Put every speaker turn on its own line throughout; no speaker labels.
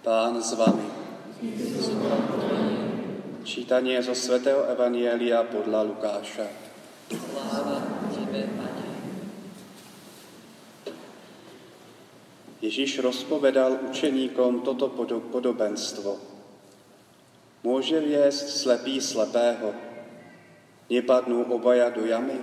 Pán s vami. Čítanie zo svätého Evanielia podľa Lukáša. Ježíš rozpovedal učeníkom toto podobenstvo. Môže viesť slepý slepého. Nepadnú obaja do jamy?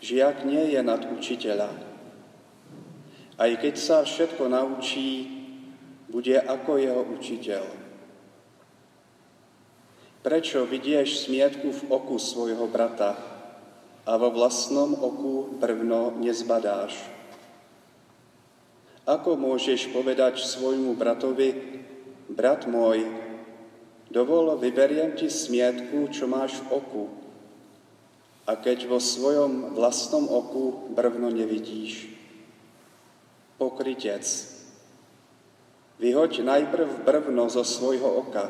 Žiak nie je nad učiteľa. Aj keď sa všetko naučí, bude ako jeho učiteľ. Prečo vidieš smietku v oku svojho brata a vo vlastnom oku brvno nezbadáš? Ako môžeš povedať svojmu bratovi, brat môj, dovol, vyberiem ti smietku, čo máš v oku, a keď vo svojom vlastnom oku brvno nevidíš. Pokrytec, Vyhoď najprv brvno zo svojho oka,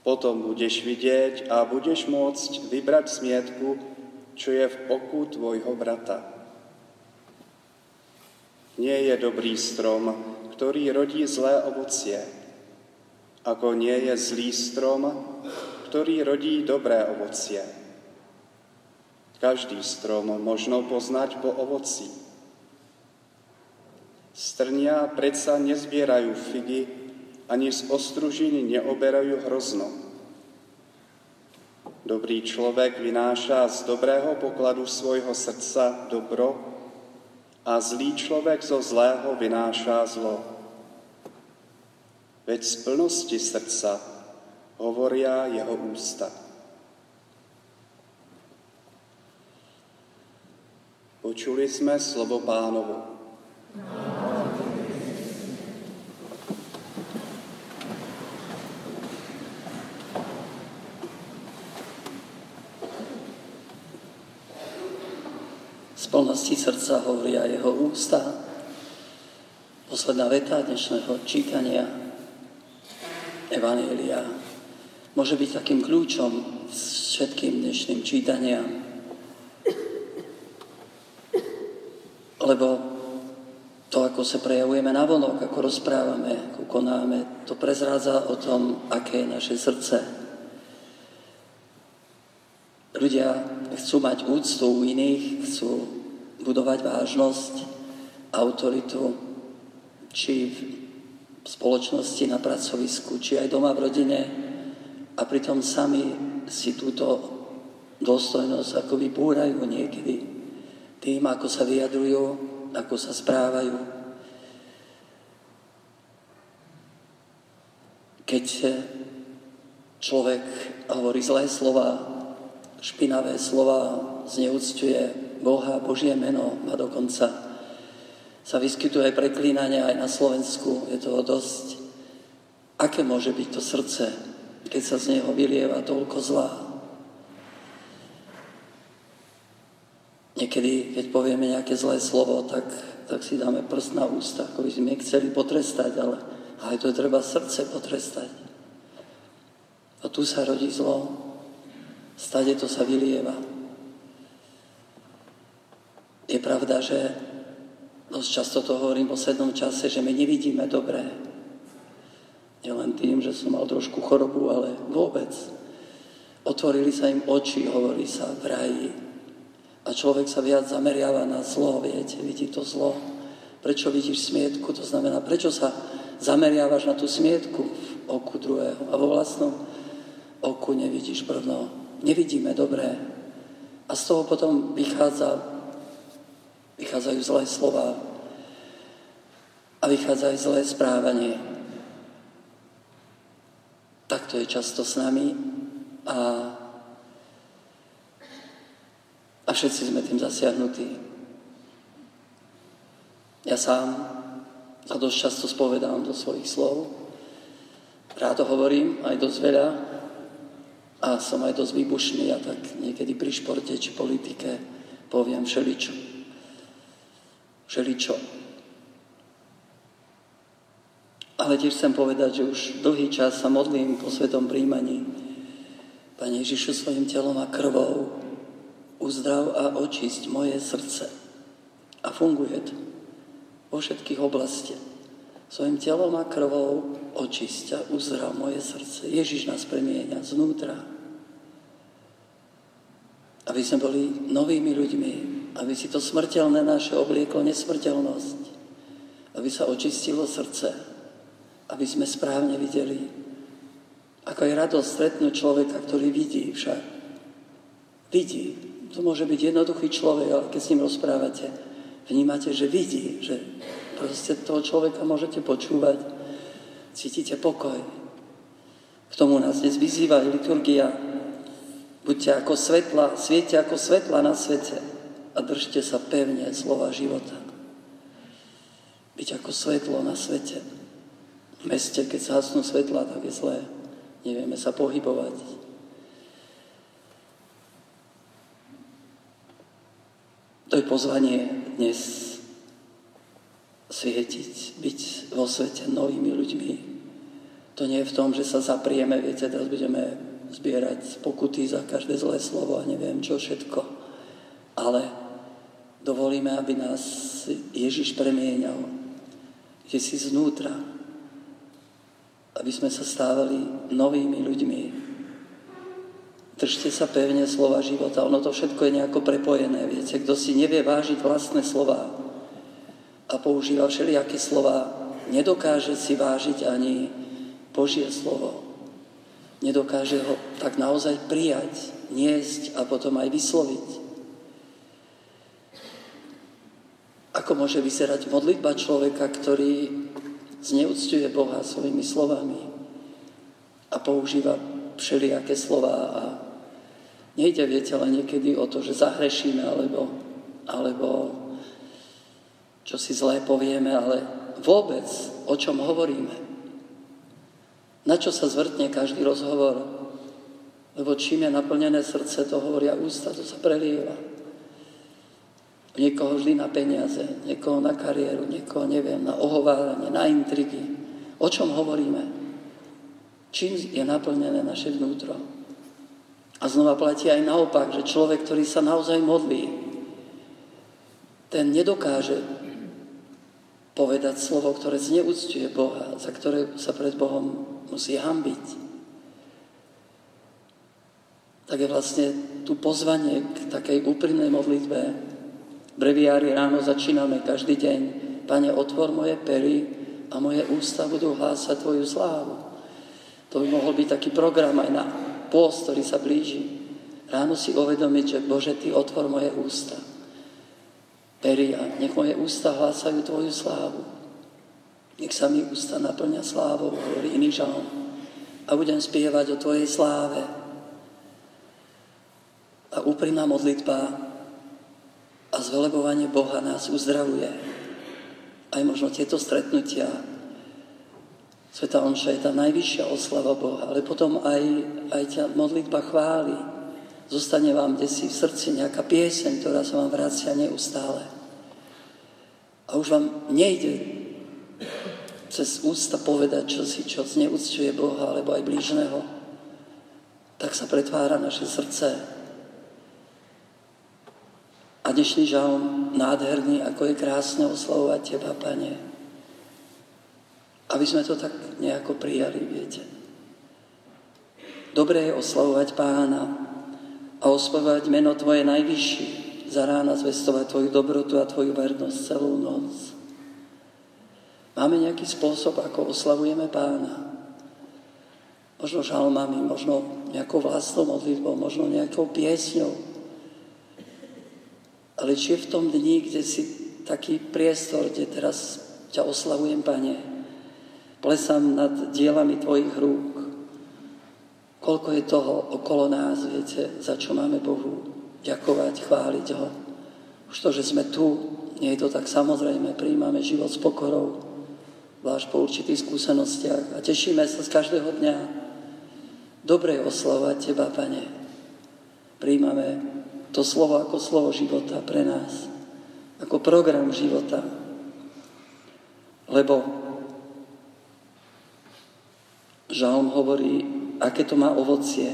potom budeš vidieť a budeš môcť vybrať smietku, čo je v oku tvojho brata. Nie je dobrý strom, ktorý rodí zlé ovocie, ako nie je zlý strom, ktorý rodí dobré ovocie. Každý strom možno poznať po ovoci. Strnia predsa nezbierajú figy, ani z ostružiny neoberajú hrozno. Dobrý človek vynáša z dobrého pokladu svojho srdca dobro a zlý človek zo zlého vynáša zlo. Veď z plnosti srdca hovoria jeho ústa. Počuli sme slovo pánovo.
Z plnosti srdca hovoria jeho ústa. Posledná veta dnešného čítania Evanielia môže byť takým kľúčom všetkým dnešným čítaniam. Lebo to, ako sa prejavujeme na vonok, ako rozprávame, ako konáme, to prezrádza o tom, aké je naše srdce. Ľudia chcú mať úctu u iných, chcú budovať vážnosť, autoritu, či v spoločnosti, na pracovisku, či aj doma v rodine a pritom sami si túto dôstojnosť ako vypúrajú niekedy tým, ako sa vyjadrujú, ako sa správajú. Keď človek hovorí zlé slova, špinavé slova, zneúctuje Boha, Božie meno a dokonca sa vyskytuje aj preklínanie aj na Slovensku. Je toho dosť. Aké môže byť to srdce, keď sa z neho vylieva toľko zlá? Niekedy, keď povieme nejaké zlé slovo, tak, tak si dáme prst na ústa, ako by sme chceli potrestať, ale aj to treba srdce potrestať. A tu sa rodí zlo, stade to sa vylieva. Je pravda, že dosť často to hovorím v poslednom čase, že my nevidíme dobré. Nielen tým, že som mal trošku chorobu, ale vôbec. Otvorili sa im oči, hovorí sa v raji, a človek sa viac zameriava na zlo, viete, vidí to zlo. Prečo vidíš smietku? To znamená, prečo sa zameriavaš na tú smietku v oku druhého a vo vlastnom oku nevidíš brvno. Nevidíme dobré. A z toho potom vychádza, vychádzajú zlé slova a vychádza aj zlé správanie. Tak to je často s nami a a všetci sme tým zasiahnutí. Ja sám sa dosť často spovedám do svojich slov. Rád to hovorím, aj dosť veľa. A som aj dosť výbušný a tak niekedy pri športe či politike poviem všeličo. Všeličo. Ale tiež chcem povedať, že už dlhý čas sa modlím po svetom príjmaní Pane Ježišu svojim telom a krvou uzdrav a očisť moje srdce. A funguje to vo všetkých oblastiach. svojim telom a krvou očisťa, uzral moje srdce. Ježiš nás premieňa znútra. Aby sme boli novými ľuďmi, aby si to smrteľné naše oblieklo nesmrteľnosť, aby sa očistilo srdce, aby sme správne videli, ako je radosť stretnúť človeka, ktorý vidí však. Vidí. To môže byť jednoduchý človek, ale keď s ním rozprávate, vnímate, že vidí, že proste toho človeka môžete počúvať, cítite pokoj. K tomu nás dnes vyzýva liturgia. Buďte ako svetla, sviete ako svetla na svete a držte sa pevne slova života. Byť ako svetlo na svete. V meste, keď sa hasnú svetla, tak je zlé. Nevieme sa pohybovať. To je pozvanie dnes svietiť, byť vo svete novými ľuďmi. To nie je v tom, že sa zaprieme, viete, teraz budeme zbierať pokuty za každé zlé slovo a neviem čo všetko. Ale dovolíme, aby nás Ježiš premieňal, kde si znútra, aby sme sa stávali novými ľuďmi. Držte sa pevne slova života. Ono to všetko je nejako prepojené. Viete, kto si nevie vážiť vlastné slova, a používa všelijaké slova, nedokáže si vážiť ani Božie slovo. Nedokáže ho tak naozaj prijať, niesť a potom aj vysloviť. Ako môže vyzerať modlitba človeka, ktorý zneúctuje Boha svojimi slovami a používa všelijaké slova a nejde, viete, ale niekedy o to, že zahrešíme alebo, alebo čo si zlé povieme, ale vôbec o čom hovoríme. Na čo sa zvrtne každý rozhovor? Lebo čím je naplnené srdce, to hovoria ústa, to sa prelieva. Niekoho vždy na peniaze, niekoho na kariéru, niekoho, neviem, na ohováranie, na intrigy. O čom hovoríme? Čím je naplnené naše vnútro? A znova platí aj naopak, že človek, ktorý sa naozaj modlí, ten nedokáže povedať slovo, ktoré zneúctuje Boha, za ktoré sa pred Bohom musí hambiť. Tak je vlastne tu pozvanie k takej úprimnej modlitbe. Breviári ráno začíname každý deň. Pane, otvor moje pery a moje ústa budú hlásať Tvoju slávu. To by mohol byť taký program aj na pôst, ktorý sa blíži. Ráno si uvedomiť, že Bože, Ty otvor moje ústa peria. Nech moje ústa hlásajú Tvoju slávu. Nech sa mi ústa naplňa slávou, hovorí iný žalm. A budem spievať o Tvojej sláve. A úprimná modlitba a zvelebovanie Boha nás uzdravuje. Aj možno tieto stretnutia. Sveta Omša je tá najvyššia oslava Boha, ale potom aj, aj ťa modlitba chváli zostane vám desi v srdci nejaká pieseň, ktorá sa vám vracia neustále. A už vám nejde cez ústa povedať, čo si čo zneúcťuje Boha alebo aj blížneho. Tak sa pretvára naše srdce. Dnešný žalm nádherný, ako je krásne oslavovať Teba, Pane. Aby sme to tak nejako prijali, viete. Dobré je oslavovať Pána, a ospevať meno Tvoje najvyššie, za rána zvestovať Tvoju dobrotu a Tvoju vernosť celú noc. Máme nejaký spôsob, ako oslavujeme Pána. Možno žalmami, možno nejakou vlastnou modlitbou, možno nejakou piesňou. Ale či je v tom dni, kde si taký priestor, kde teraz ťa oslavujem, Pane, plesám nad dielami Tvojich rúk, Koľko je toho okolo nás, viete, za čo máme Bohu ďakovať, chváliť Ho. Už to, že sme tu, nie je to tak samozrejme, príjmame život s pokorou, zvlášť po určitých skúsenostiach a tešíme sa z každého dňa. Dobre oslovať Teba, Pane. Príjmame to slovo ako slovo života pre nás, ako program života. Lebo Žalm hovorí, aké to má ovocie.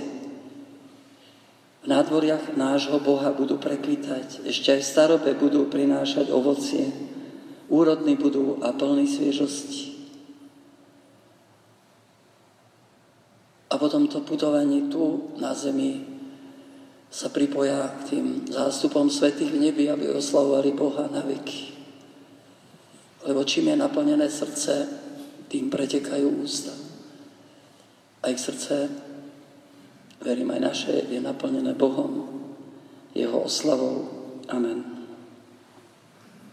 V nádvoriach nášho Boha budú prekvitať, ešte aj starobe budú prinášať ovocie, úrodní budú a plní sviežosti. A potom to putovanie tu na zemi sa pripoja k tým zástupom svetých v nebi, aby oslavovali Boha na veky. Lebo čím je naplnené srdce, tým pretekajú ústa. A ich srdce, verím aj naše, je naplnené Bohom, Jeho oslavou. Amen.